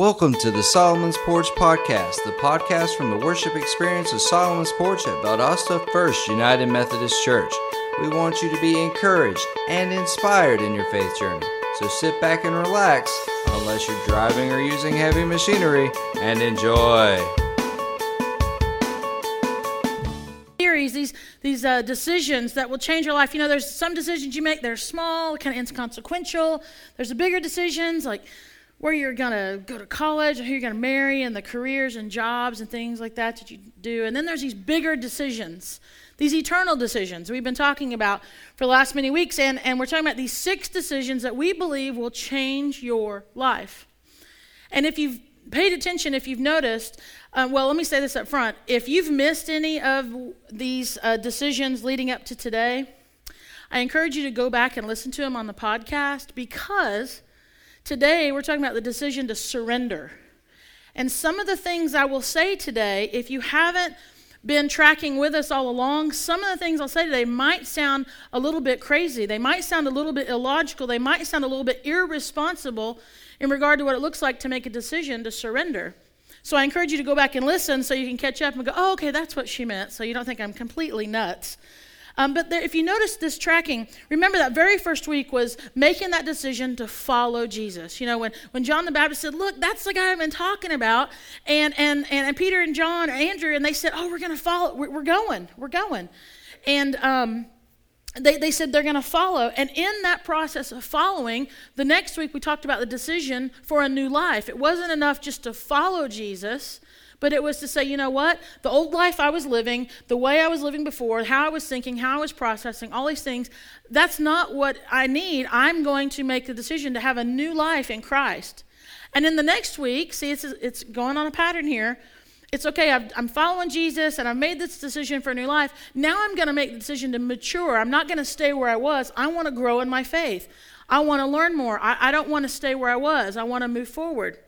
Welcome to the Solomon's Porch Podcast, the podcast from the worship experience of Solomon's Porch at Valdosta First United Methodist Church. We want you to be encouraged and inspired in your faith journey. So sit back and relax, unless you're driving or using heavy machinery, and enjoy. series, these these uh, decisions that will change your life. You know, there's some decisions you make they're small, kind of inconsequential. There's the bigger decisions like where you're going to go to college and who you're going to marry and the careers and jobs and things like that that you do. And then there's these bigger decisions, these eternal decisions we've been talking about for the last many weeks. And, and we're talking about these six decisions that we believe will change your life. And if you've paid attention, if you've noticed, uh, well, let me say this up front. If you've missed any of these uh, decisions leading up to today, I encourage you to go back and listen to them on the podcast because Today, we're talking about the decision to surrender. And some of the things I will say today, if you haven't been tracking with us all along, some of the things I'll say today might sound a little bit crazy. They might sound a little bit illogical. They might sound a little bit irresponsible in regard to what it looks like to make a decision to surrender. So I encourage you to go back and listen so you can catch up and go, oh, okay, that's what she meant. So you don't think I'm completely nuts. Um, but there, if you notice this tracking, remember that very first week was making that decision to follow Jesus. You know, when, when John the Baptist said, Look, that's the guy I've been talking about, and, and, and, and Peter and John or Andrew, and they said, Oh, we're going to follow, we're, we're, going, we're going. And um, they, they said they're going to follow. And in that process of following, the next week we talked about the decision for a new life. It wasn't enough just to follow Jesus but it was to say, you know what? The old life I was living, the way I was living before, how I was thinking, how I was processing, all these things, that's not what I need. I'm going to make the decision to have a new life in Christ. And in the next week, see, it's, it's going on a pattern here. It's okay, i am following Jesus and I've made this decision for a new life. Now I'm going to make the decision to mature. I'm not going to stay where I was. I want to grow in my faith. I want to learn more. I, I don't want to stay where I was. I want to move forward.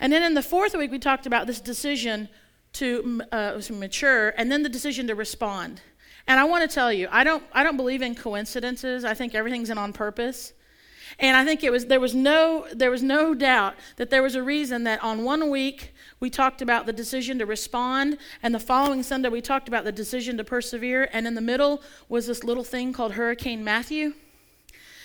And then in the fourth week, we talked about this decision to, uh, mature and then the decision to respond. And I want to tell you, I don't, I don't believe in coincidences. I think everything's in on purpose. And I think it was there was no there was no doubt that there was a reason that on one week we talked about the decision to respond, and the following Sunday we talked about the decision to persevere, and in the middle was this little thing called Hurricane Matthew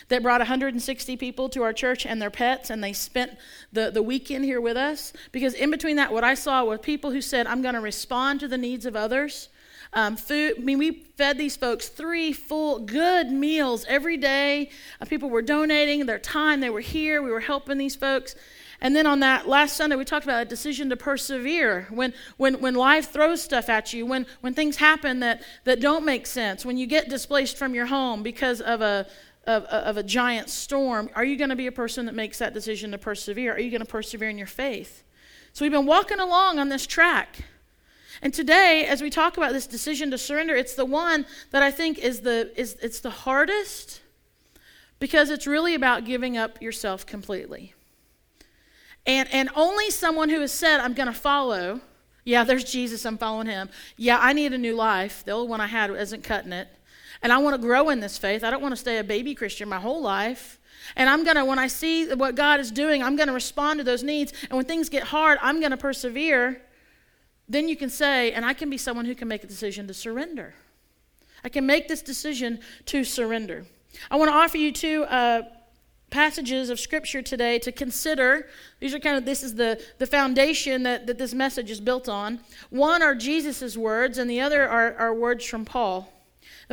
that brought 160 people to our church and their pets, and they spent the, the weekend here with us. Because in between that, what I saw were people who said, I'm going to respond to the needs of others. Um, food, I mean, we fed these folks three full, good meals every day. Uh, people were donating their time. They were here. We were helping these folks. And then on that last Sunday, we talked about a decision to persevere. When, when, when life throws stuff at you, when, when things happen that, that don't make sense, when you get displaced from your home because of a, of, of a giant storm, are you going to be a person that makes that decision to persevere? Are you going to persevere in your faith? So we've been walking along on this track. And today, as we talk about this decision to surrender, it's the one that I think is the, is, it's the hardest because it's really about giving up yourself completely. And, and only someone who has said, I'm going to follow, yeah, there's Jesus, I'm following him. Yeah, I need a new life. The old one I had isn't cutting it and I want to grow in this faith. I don't want to stay a baby Christian my whole life. And I'm going to, when I see what God is doing, I'm going to respond to those needs. And when things get hard, I'm going to persevere. Then you can say, and I can be someone who can make a decision to surrender. I can make this decision to surrender. I want to offer you two uh, passages of scripture today to consider. These are kind of, this is the, the foundation that, that this message is built on. One are Jesus' words, and the other are, are words from Paul.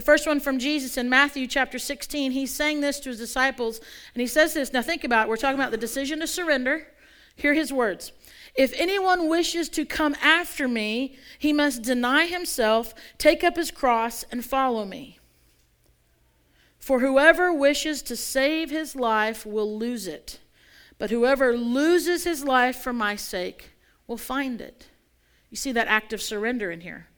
The first one from Jesus in Matthew chapter 16, he's saying this to his disciples, and he says this. Now think about it. We're talking about the decision to surrender. Hear his words. If anyone wishes to come after me, he must deny himself, take up his cross, and follow me. For whoever wishes to save his life will lose it, but whoever loses his life for my sake will find it. You see that act of surrender in here.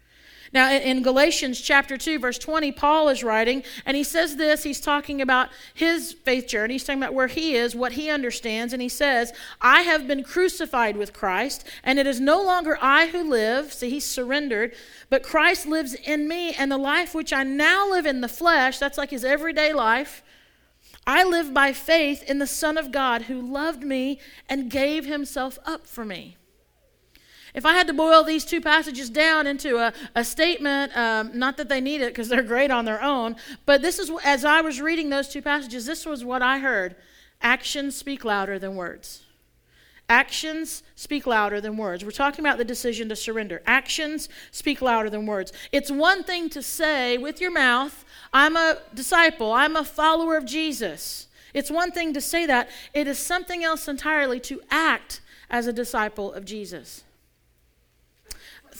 Now, in Galatians chapter 2, verse 20, Paul is writing, and he says this. He's talking about his faith journey. He's talking about where he is, what he understands, and he says, I have been crucified with Christ, and it is no longer I who live. See, he's surrendered, but Christ lives in me, and the life which I now live in the flesh, that's like his everyday life, I live by faith in the Son of God who loved me and gave himself up for me. If I had to boil these two passages down into a, a statement, um, not that they need it because they're great on their own, but this is, as I was reading those two passages, this was what I heard actions speak louder than words. Actions speak louder than words. We're talking about the decision to surrender. Actions speak louder than words. It's one thing to say with your mouth, I'm a disciple, I'm a follower of Jesus. It's one thing to say that, it is something else entirely to act as a disciple of Jesus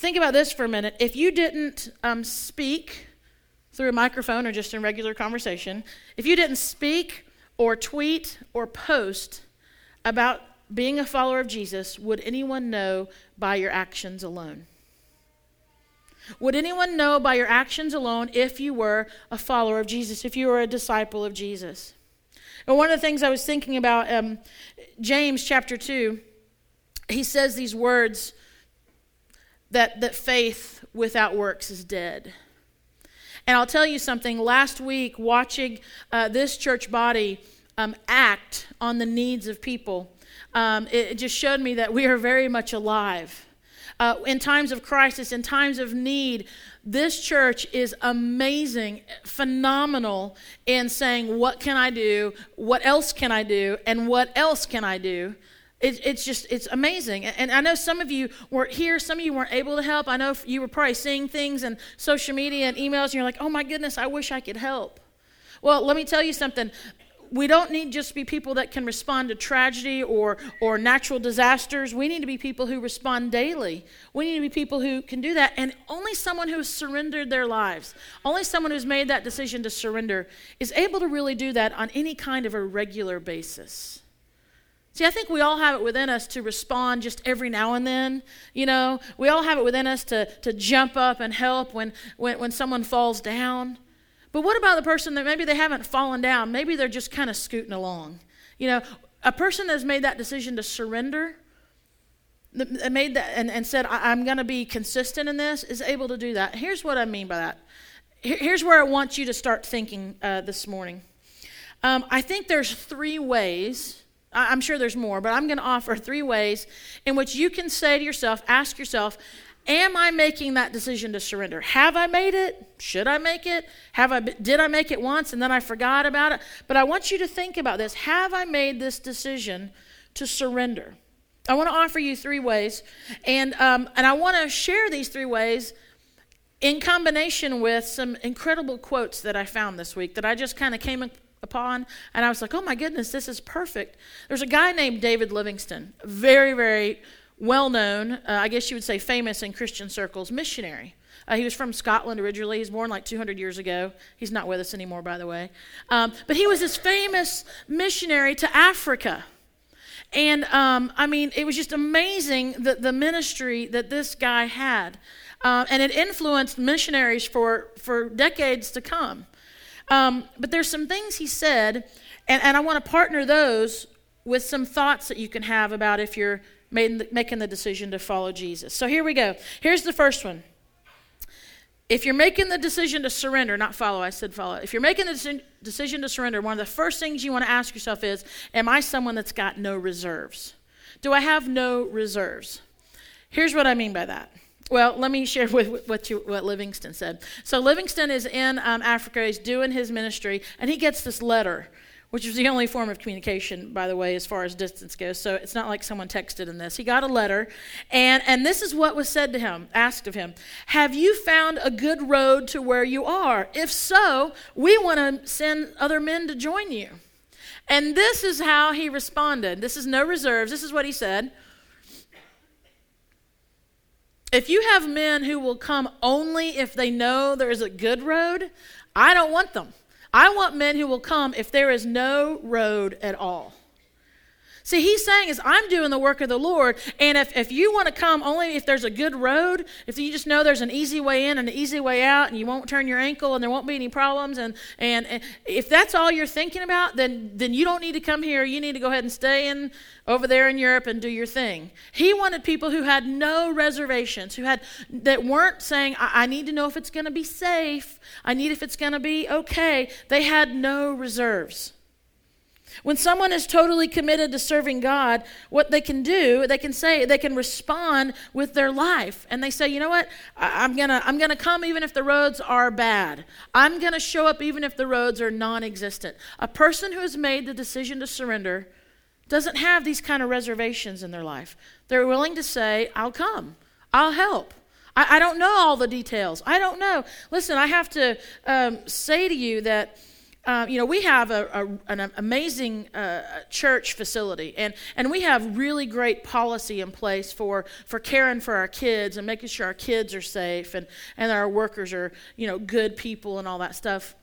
think about this for a minute. If you didn't um, speak through a microphone or just in regular conversation, if you didn't speak or tweet or post about being a follower of Jesus, would anyone know by your actions alone? Would anyone know by your actions alone if you were a follower of Jesus, if you were a disciple of Jesus? And one of the things I was thinking about, um, James chapter 2, he says these words that, that faith without works is dead. And I'll tell you something. Last week, watching uh, this church body um, act on the needs of people, um, it, it, just showed me that we are very much alive. Uh, in times of crisis, in times of need, this church is amazing, phenomenal in saying, What can I do? What else can I do? And what else can I do? It, it's just, it's amazing. And I know some of you weren't here, some of you weren't able to help. I know you were probably seeing things and social media and emails, and you're like, oh my goodness, I wish I could help. Well, let me tell you something. We don't need just to be people that can respond to tragedy or, or natural disasters. We need to be people who respond daily. We need to be people who can do that. And only someone who has surrendered their lives, only someone who's made that decision to surrender, is able to really do that on any kind of a regular basis. See, I think we all have it within us to respond just every now and then. You know, we all have it within us to, to jump up and help when, when, when someone falls down. But what about the person that maybe they haven't fallen down? Maybe they're just kind of scooting along. You know, a person that's made that decision to surrender, that made that and, and said, I'm going to be consistent in this, is able to do that. Here's what I mean by that. Here's where I want you to start thinking uh, this morning. Um, I think there's three ways I'm sure there's more, but I'm going to offer three ways in which you can say to yourself, ask yourself, am I making that decision to surrender? Have I made it? Should I make it? Have I did I make it once and then I forgot about it? But I want you to think about this. Have I made this decision to surrender? I want to offer you three ways, and um, and I want to share these three ways in combination with some incredible quotes that I found this week that I just kind of came upon. And I was like, oh my goodness, this is perfect. There's a guy named David Livingstone, very, very well known, uh, I guess you would say famous in Christian circles, missionary. Uh, he was from Scotland originally. He's born like 200 years ago. He's not with us anymore, by the way. Um, but he was this famous missionary to Africa. And um, I mean, it was just amazing the, the ministry that this guy had. Uh, and it influenced missionaries for, for decades to come. Um, but there's some things he said, and, and I want to partner those with some thoughts that you can have about if you're making the decision to follow Jesus. So here we go. Here's the first one. If you're making the decision to surrender, not follow, I said follow. If you're making the decision to surrender, one of the first things you want to ask yourself is Am I someone that's got no reserves? Do I have no reserves? Here's what I mean by that. Well, let me share with what, you, what Livingstone said. So Livingstone is in um, Africa. He's doing his ministry, and he gets this letter, which is the only form of communication, by the way, as far as distance goes. So it's not like someone texted in this. He got a letter, and, and this is what was said to him, asked of him Have you found a good road to where you are? If so, we want to send other men to join you. And this is how he responded. This is no reserves. This is what he said. If you have men who will come only if they know there is a good road, I don't want them. I want men who will come if there is no road at all. See, he's saying is I'm doing the work of the Lord, and if, if you want to come only if there's a good road, if you just know there's an easy way in and an easy way out, and you won't turn your ankle and there won't be any problems, and, and, and if that's all you're thinking about, then, then you don't need to come here. You need to go ahead and stay in over there in Europe and do your thing. He wanted people who had no reservations, who had that weren't saying, I, I need to know if it's going to be safe. I need if it's going to be okay. They had no reserves. When someone is totally committed to serving God, what they can do, they can say, they can respond with their life. And they say, you know what? I, am going to I'm going to come even if the roads are bad. I'm going to show up even if the roads are non existent. A person who has made the decision to surrender doesn't have these kind of reservations in their life. They're willing to say, I'll come, I'll help. I, I don't know all the details. I don't know. Listen, I have to um, say to you that um, you know, we have a, a, an amazing uh, church facility, and, and we have really great policy in place for, for caring for our kids and making sure our kids are safe and, and our workers are, you know, good people and all that stuff.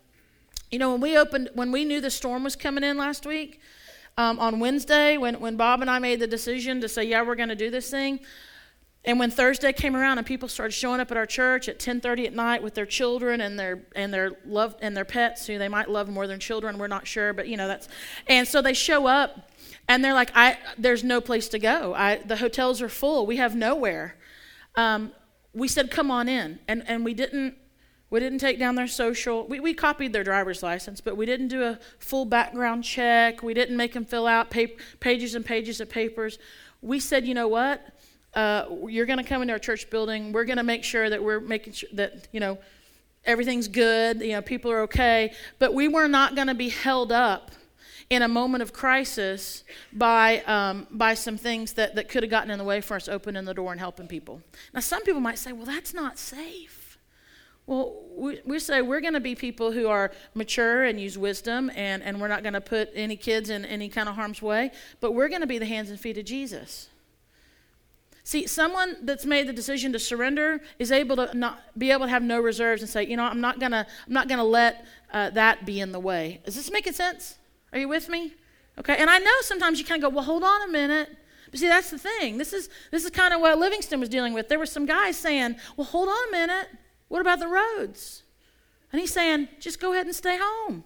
You know, when we opened, when we knew the storm was coming in last week, um, on Wednesday, when, when Bob and I made the decision to say, yeah, we're going to do this thing, and when Thursday came around and people started showing up at our church at 10:30 at night with their children and their and their love and their pets who they might love more than children, we're not sure, but you know that's and so they show up and they're like, I there's no place to go. I the hotels are full. We have nowhere. Um, we said, come on in, and and we didn't we didn't take down their social. We, we copied their driver's license, but we didn't do a full background check. We didn't make them fill out pages and pages of papers. We said, you know what? Uh, you're going to come into our church building. We're going to make sure that we're making sure that, you know, everything's good, you know, people are okay. But we were not going to be held up in a moment of crisis by, um, by some things that, that could have gotten in the way for us opening the door and helping people. Now, some people might say, well, that's not safe. Well, we, we say we're going to be people who are mature and use wisdom, and, and we're not going to put any kids in any kind of harm's way, but we're going to be the hands and feet of Jesus. See, someone that's made the decision to surrender is able to not be able to have no reserves and say, you know, I'm not gonna, I'm not gonna let uh, that be in the way. Is this making sense? Are you with me? Okay. And I know sometimes you kind of go, well, hold on a minute. But see, that's the thing. This is this is kind of what Livingstone was dealing with. There were some guys saying, well, hold on a minute. What about the roads? And he's saying, just go ahead and stay home.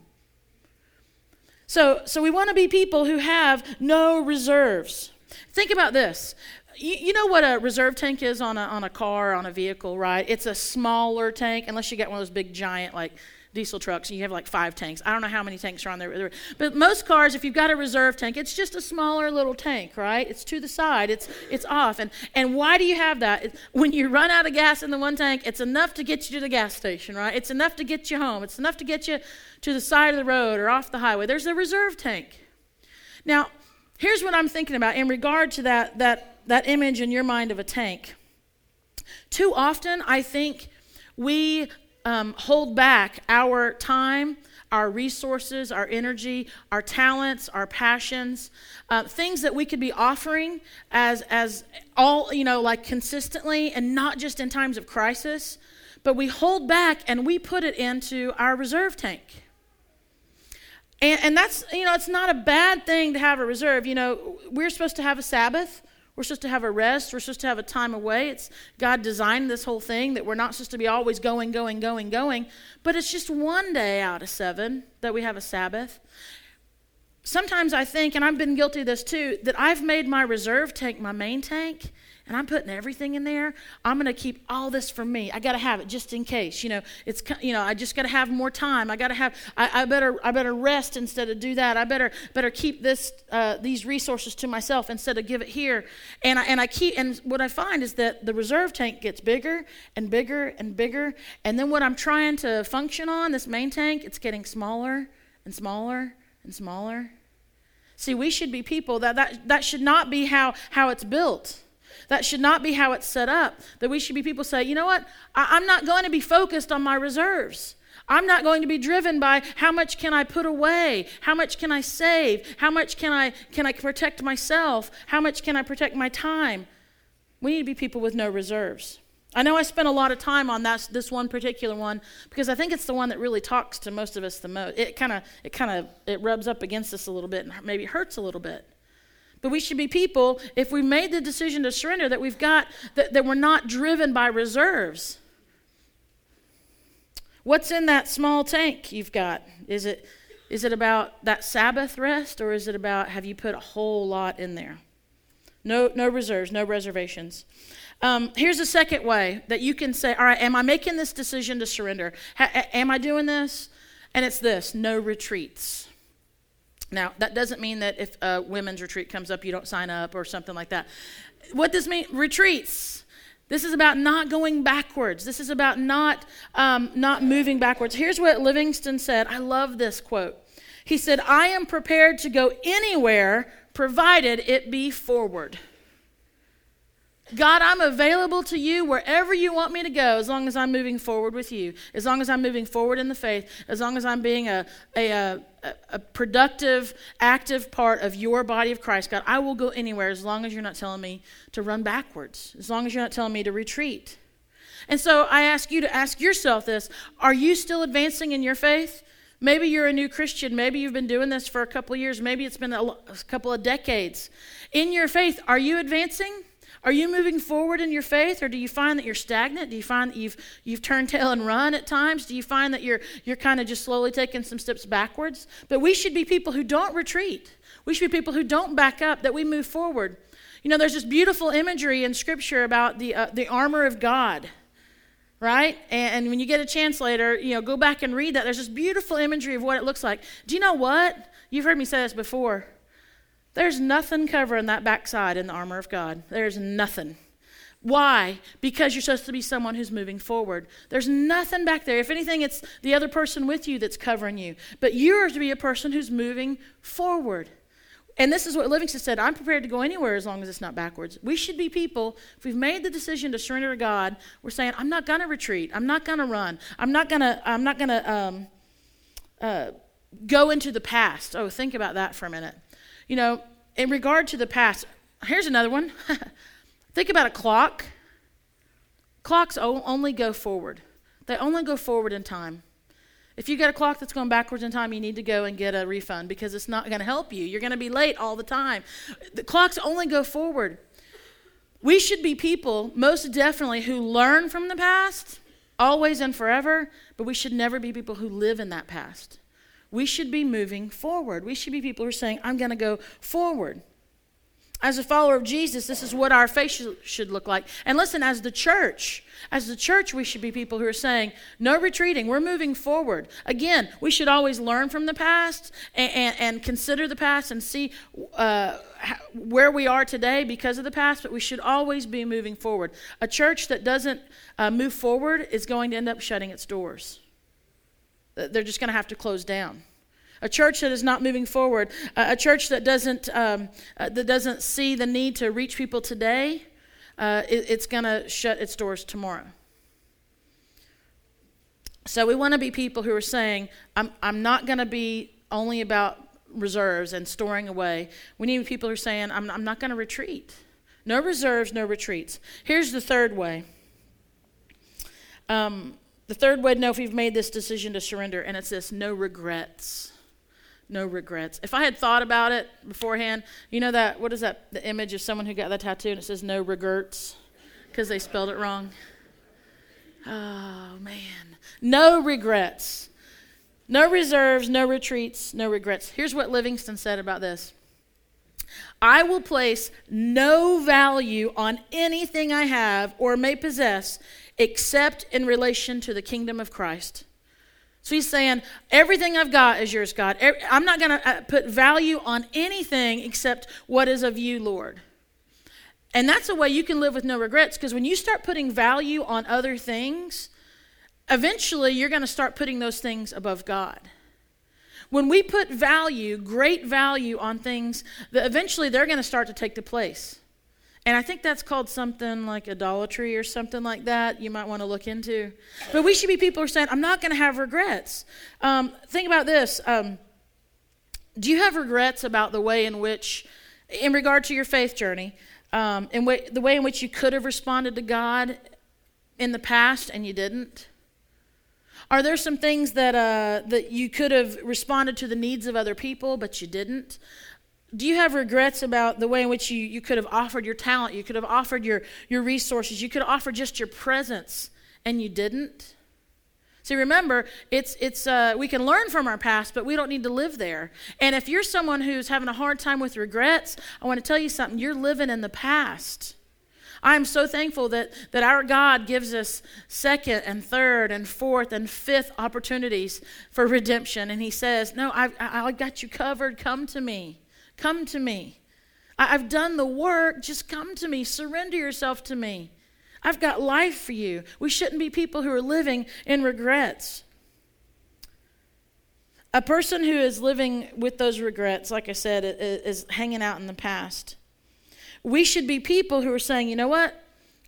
So, so we want to be people who have no reserves. Think about this. You, you, know what a reserve tank is on a, on a car, on a vehicle, right? It's a smaller tank, unless you get one of those big, giant, like diesel trucks, and you have like five tanks. I don't know how many tanks are on there. But most cars, if you've got a reserve tank, it's just a smaller little tank, right? It's to the side, it's, it's off. And, and why do you have that? When you run out of gas in the one tank, it's enough to get you to the gas station, right? It's enough to get you home, it's enough to get you to the side of the road or off the highway. There's a reserve tank. Now, here's what I'm thinking about in regard to that, that that image in your mind of a tank. Too often, I think we um, hold back our time, our resources, our energy, our talents, our passions, uh, things that we could be offering as, as all, you know, like consistently and not just in times of crisis, but we hold back and we put it into our reserve tank. And, and that's, you know, it's not a bad thing to have a reserve. You know, we're supposed to have a Sabbath. We're supposed to have a rest. We're supposed to have a time away. It's God designed this whole thing that we're not supposed to be always going, going, going, going. But it's just one day out of seven that we have a Sabbath. Sometimes I think, and I've been guilty of this too, that I've made my reserve tank my main tank and I'm putting everything in there. I'm going to keep all this for me. I got to have it just in case. You know, it's you know, I just got to have more time. I got to have. I, I, better I better rest instead of do that. I better better keep this uh, these resources to myself instead of give it here. And I, and I keep and what I find is that the reserve tank gets bigger and bigger and bigger. And then what I'm trying to function on this main tank, it's getting smaller and smaller and smaller. See, we should be people that that that should not be how how it's built. That should not be how it's set up. That we should be people say, you know what? I, am not going to be focused on my reserves. I'm not going to be driven by how much can I put away? How much can I save? How much can I can I protect myself? How much can I protect my time? We need to be people with no reserves. I know I spent a lot of time on that, this one particular one because I think it's the one that really talks to most of us the most. It kind of it kind of it rubs up against us a little bit and maybe hurts a little bit. But we should be people, if we made the decision to surrender, that we've got, that, that we're not driven by reserves. What's in that small tank you've got? Is it, is it about that Sabbath rest, or is it about have you put a whole lot in there? No, no reserves, no reservations. Um, here's a second way that you can say, all right, am I making this decision to surrender? Ha- am I doing this? And it's this no retreats. Now, that doesn't mean that if a women's retreat comes up, you don't sign up or something like that. What does mean? Retreats. This is about not going backwards. This is about not, um, not moving backwards. Here's what Livingstone said. I love this quote. He said, I am prepared to go anywhere provided it be forward. God, I'm available to you wherever you want me to go as long as I'm moving forward with you, as long as I'm moving forward in the faith, as long as I'm being a, a, a, a, productive, active part of your body of Christ. God, I will go anywhere as long as you're not telling me to run backwards, as long as you're not telling me to retreat. And so I ask you to ask yourself this Are you still advancing in your faith? Maybe you're a new Christian. Maybe you've been doing this for a couple of years. Maybe it's been a, couple of decades. In your faith, are you advancing? Are you moving forward in your faith, or do you find that you're stagnant? Do you find that you've, you've turned tail and run at times? Do you find that you're, you're kind of just slowly taking some steps backwards? But we should be people who don't retreat. We should be people who don't back up, that we move forward. You know, there's this beautiful imagery in Scripture about the, uh, the armor of God right? And, when you get a chance later, you know, go back and read that. There's this beautiful imagery of what it looks like. Do you know what? You've heard me say this before. There's nothing covering that backside in the armor of God. There's nothing. Why? Because you're supposed to be someone who's moving forward. There's nothing back there. If anything, it's the other person with you that's covering you. But you're to be a person who's moving forward. And this is what Livingstone said I'm prepared to go anywhere as long as it's not backwards. We should be people, if we've made the decision to surrender to God, we're saying, I'm not going to retreat. I'm not going to run. I'm not going to, I'm not going to um, uh, go into the past. Oh, think about that for a minute. You know, in regard to the past, here's another one. Think about a clock. Clocks only go forward, they only go forward in time. If you get a clock that's going backwards in time, you need to go and get a refund because it's not going to help you. You're going to be late all the time. The clocks only go forward. We should be people, most definitely, who learn from the past, always and forever, but we should never be people who live in that past. We should be moving forward. We should be people who are saying, I'm going to go forward. As a follower of Jesus, this is what our faith should look like. And listen, as the church, as the church, we should be people who are saying, no retreating, we're moving forward. Again, we should always learn from the past and, and, and consider the past and see uh, where we are today because of the past, but we should always be moving forward. A church that doesn't uh, move forward is going to end up shutting its doors. They're just going to have to close down. A church that is not moving forward, a church that doesn't, um, uh, that doesn't see the need to reach people today, uh, it, it's going to shut its doors tomorrow. So we want to be people who are saying, I'm, I'm not going to be only about reserves and storing away. We need people who are saying, I'm, I'm not going to retreat. No reserves, no retreats. Here's the third way. Um, the third to know if we've made this decision to surrender, and it's this no regrets. No regrets. If I had thought about it beforehand, you know that, what is that, the image of someone who got that tattoo and it says no regrets because they spelled it wrong? Oh, man. No regrets. No reserves, no retreats, no regrets. Here's what Livingstone said about this I will place no value on anything I have or may possess except in relation to the kingdom of Christ. So he's saying, everything I've got is yours, God. I'm not going to uh, put value on anything except what is of you, Lord. And that's a way you can live with no regrets because when you start putting value on other things, eventually you're going to start putting those things above God. When we put value, great value on things, eventually they're going to start to take the place. And I think that's called something like idolatry or something like that. You might want to look into. But we should be people who are saying, I'm not going to have regrets. Um, think about this. Um, do you have regrets about the way in which, in regard to your faith journey, um, in way, the way in which you could have responded to God in the past and you didn't? Are there some things that, uh, that you could have responded to the needs of other people, but you didn't? Do you have regrets about the way in which you, you could have offered your talent? You could have offered your, your resources. You could have offered just your presence, and you didn't? See, remember, it's, it's, uh, we can learn from our past, but we don't need to live there. And if you're someone who's having a hard time with regrets, I want to tell you something. You're living in the past. I'm so thankful that, that our God gives us second and third and fourth and fifth opportunities for redemption. And He says, No, I've, I've got you covered. Come to me. Come to me. I've done the work. Just come to me. Surrender yourself to me. I've got life for you. We shouldn't be people who are living in regrets. A person who is living with those regrets, like I said, is hanging out in the past. We should be people who are saying, you know what?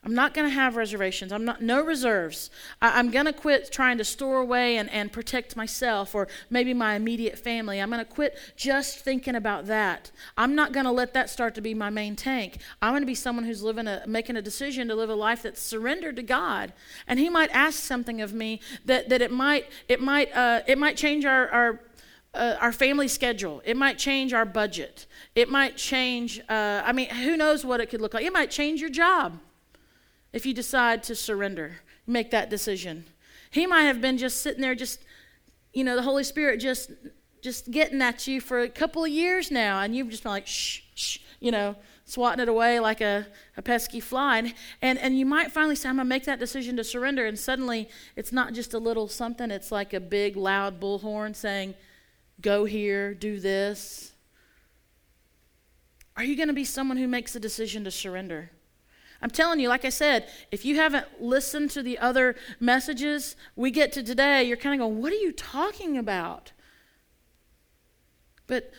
I'm not going to have reservations. I'm not no reserves. I, am going to quit trying to store away and, and protect myself or maybe my immediate family. I'm going to quit just thinking about that. I'm not going to let that start to be my main tank. I'm going to be someone who's living a making a decision to live a life that's surrendered to God. And He might ask something of me that, that it might it might uh, it might change our our uh, our family schedule. It might change our budget. It might change. Uh, I mean, who knows what it could look like? It might change your job if you decide to surrender, make that decision. He might have been just sitting there, just, you know, the Holy Spirit just just getting at you for a couple of years now, and you've just been like, shh, shh, you know, swatting it away like a, a pesky fly. And, and, and you might finally say, I'm going to make that decision to surrender. And suddenly it's not just a little something, it's like a big, loud bullhorn saying, go here, do this. Are you going to be someone who makes a decision to surrender? I'm telling you, like I said, if you haven't listened to the other messages, we get to today, you're kind of going, What are you talking about? But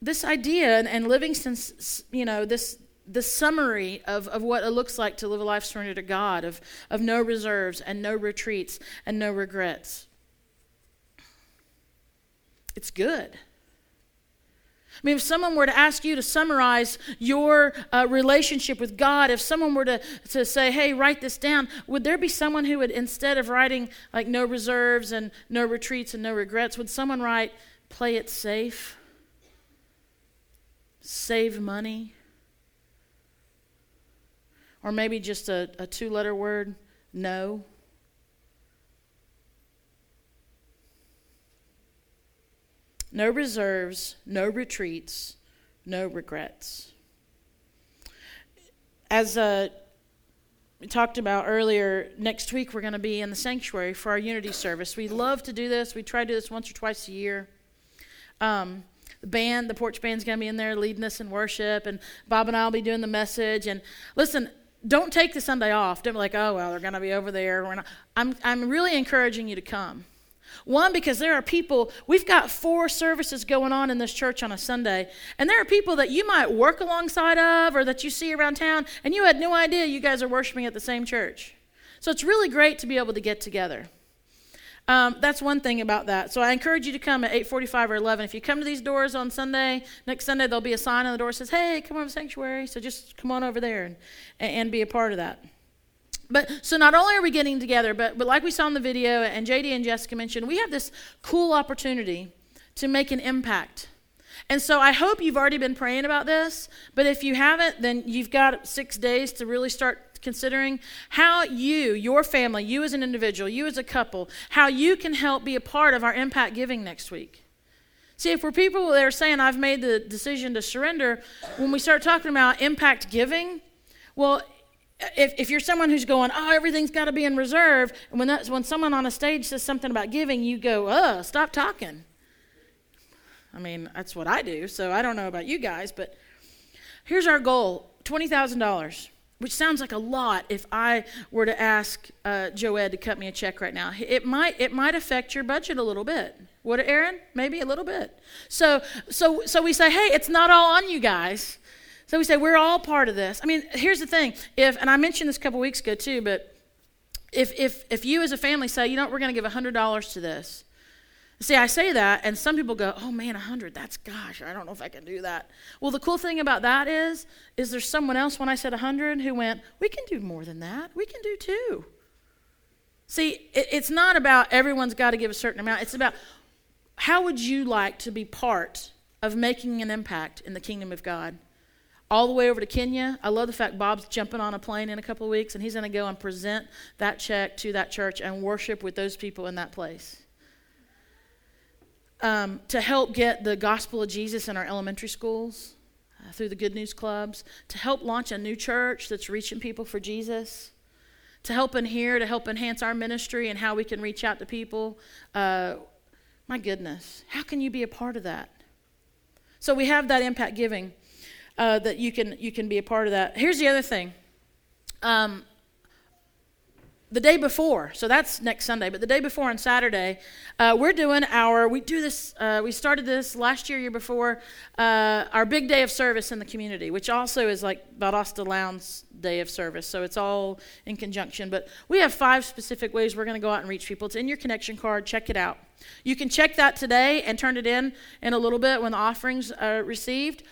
this idea, and, and Livingstone's, you know, this, the summary of, of what it looks like to live a life surrendered to God, of, of no reserves and no retreats and no regrets. It's good. I mean, if someone were to ask you to summarize your uh, relationship with God, if someone were to, to say, hey, write this down, would there be someone who would, instead of writing like no reserves and no retreats and no regrets, would someone write, play it safe, save money? Or maybe just a, a two letter word, no? No reserves, no retreats, no regrets. As uh, we talked about earlier, next week we're going to be in the sanctuary for our unity service. We love to do this. We try to do this once or twice a year. Um, the band, the porch band's going to be in there leading us in worship, and Bob and I will be doing the message. And listen, don't take the Sunday off. Don't be like, oh well, they're going to be over there. We're not. I'm I'm really encouraging you to come. One, because there are people, we've got four services going on in this church on a Sunday, and there are people that you might work alongside of or that you see around town, and you had no idea you guys are worshiping at the same church. So it's really great to be able to get together. Um, that's one thing about that. So I encourage you to come at 8:45 or 11. If you come to these doors on Sunday, next Sunday there'll be a sign on the door that says, "Hey, come over to sanctuary." So just come on over there and, and be a part of that. But so not only are we getting together, but, but like we saw in the video, and JD and Jessica mentioned, we have this cool opportunity to make an impact. And so I hope you've already been praying about this, but if you haven't, then you've got six days to really start considering how you, your family, you as an individual, you as a couple, how you can help be a part of our impact giving next week. See, if we're people that are saying, I've made the decision to surrender, when we start talking about impact giving, well, if, if you're someone who's going, oh, everything's got to be in reserve, and when, that's, when someone on a stage says something about giving, you go, uh, stop talking. I mean, that's what I do, so I don't know about you guys, but here's our goal $20,000, which sounds like a lot if I were to ask uh, Joed to cut me a check right now. It might, it might affect your budget a little bit. Would it, Aaron? Maybe a little bit. So, so, so we say, hey, it's not all on you guys. So we say we're all part of this. I mean, here's the thing. If and I mentioned this a couple weeks ago too, but if if if you as a family say, you know, what, we're going to give hundred dollars to this. See, I say that, and some people go, "Oh man, a hundred? That's gosh, I don't know if I can do that." Well, the cool thing about that is, is there's someone else when I said a hundred who went, "We can do more than that. We can do two. See, it, it's not about everyone's got to give a certain amount. It's about how would you like to be part of making an impact in the kingdom of God all the way over to Kenya. I love the fact Bob's jumping on a plane in a couple of weeks and he's going to go and present that check to that church and worship with those people in that place. Um, to help get the gospel of Jesus in our elementary schools. uh, through the Good News Clubs, to help launch a new church that's reaching people for Jesus, to help in here, to help enhance our ministry and how we can reach out to people. Uh, my goodness, how can you be a part of that? So we have that impact giving uh, that you can you can be a part of that. Here's the other thing. Um, the day before, so that's next Sunday, but the day before on Saturday, uh, we're doing our, we do this, uh, we started this last year, year before, uh, our big day of service in the community, which also is like Valdosta Lowndes day of service. So it's all in conjunction. But we have five specific ways we're going to go out and reach people. It's in your connection card. Check it out. You can check that today and turn it in in a little bit when the offerings are received.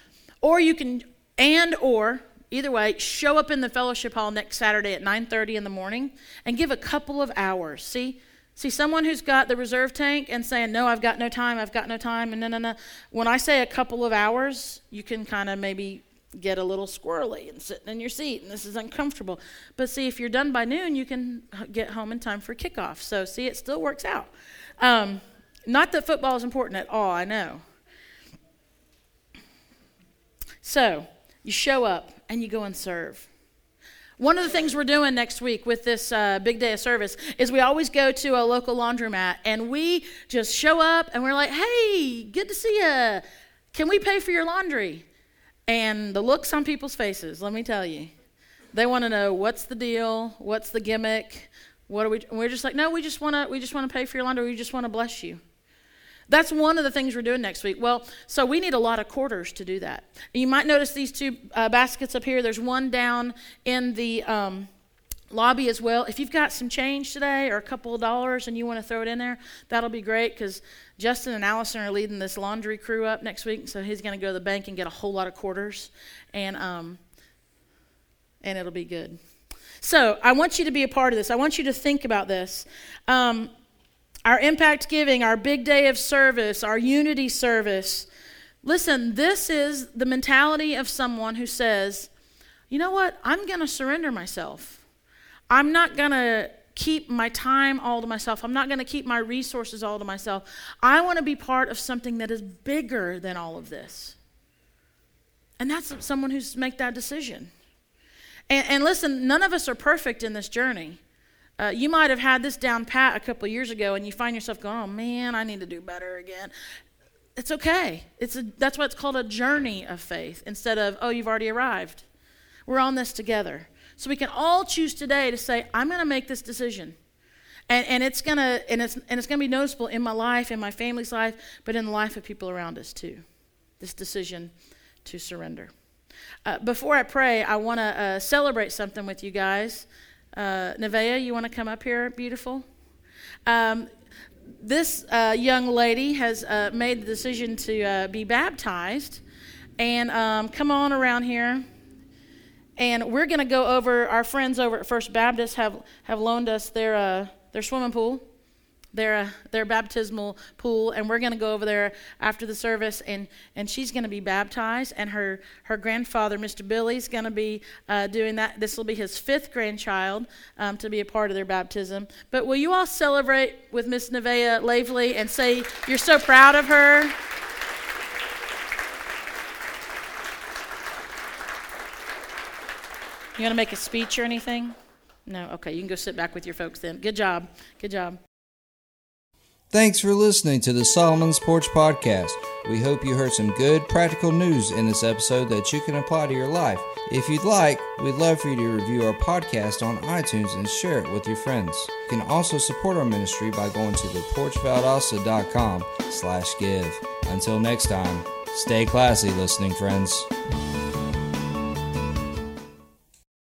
Or you can, and or, either way, show up in the fellowship hall next Saturday at 9:30 in the morning and give a couple of hours. See, see someone who's got the reserve tank and saying, "No, I've got no time. I've got no time." And no, no, no. When I say a couple of hours, you can kind of maybe get a little squirrely and sitting in your seat, and this is uncomfortable. But see, if you're done by noon, you can get home in time for kickoff. So see, it still works out. Um, not that football is important at all. I know. So you show up and you go and serve. One of the things we're doing next week with this uh, big day of service is we always go to a local laundromat and we just show up and we're like, hey, good to see you. Can we pay for your laundry? And the looks on people's faces, let me tell you, they want to know what's the deal, what's the gimmick, what are we? We're just like, no, we just want to, we just want to pay for your laundry. We just want to bless you. That's one of the things we're doing next week. Well, so we need a lot of quarters to do that. You might notice these two uh, baskets up here. There's one down in the um, lobby as well. If you've got some change today or a couple of dollars and you want to throw it in there, that'll be great because Justin and Allison are leading this laundry crew up next week. So he's going to go to the bank and get a whole lot of quarters, and um, and it'll be good. So I want you to be a part of this. I want you to think about this. Um, our impact giving, our big day of service, our unity service. Listen, this is the mentality of someone who says, you know what? I'm going to surrender myself. I'm not going to keep my time all to myself. I'm not going to keep my resources all to myself. I want to be part of something that is bigger than all of this. And that's someone who's make that decision. And, and listen, none of us are perfect in this journey. Uh, you might have had this down pat a couple years ago, and you find yourself going, "Oh man, I need to do better again." It's okay. It's a, that's why it's called a journey of faith instead of, "Oh, you've already arrived." We're on this together, so we can all choose today to say, "I'm going to make this decision." And, and it's gonna and it's and it's gonna be noticeable in my life, in my family's life, but in the life of people around us too. This decision to surrender. Uh, before I pray, I want to uh, celebrate something with you guys. Uh, Nevaeh, you want to come up here, beautiful? Um, this uh, young lady has uh, made the decision to uh, be baptized. And um, come on around here. And we're going to go over, our friends over at First Baptist have, have loaned us their, uh, their swimming pool their, their baptismal pool, and we're going to go over there after the service, and, and she's going to be baptized, and her, her grandfather, Mr. Billy's going to be uh, doing that. This will be his fifth grandchild um, to be a part of their baptism. But will you all celebrate with Miss Nevaeh Lavely and say you're so proud of her? You want to make a speech or anything? No? Okay, you can go sit back with your folks then. Good job. Good job. Thanks for listening to the Solomon's Porch Podcast. We hope you heard some good practical news in this episode that you can apply to your life. If you'd like, we'd love for you to review our podcast on iTunes and share it with your friends. You can also support our ministry by going to theporchvaldosta.com slash give. Until next time, stay classy, listening friends.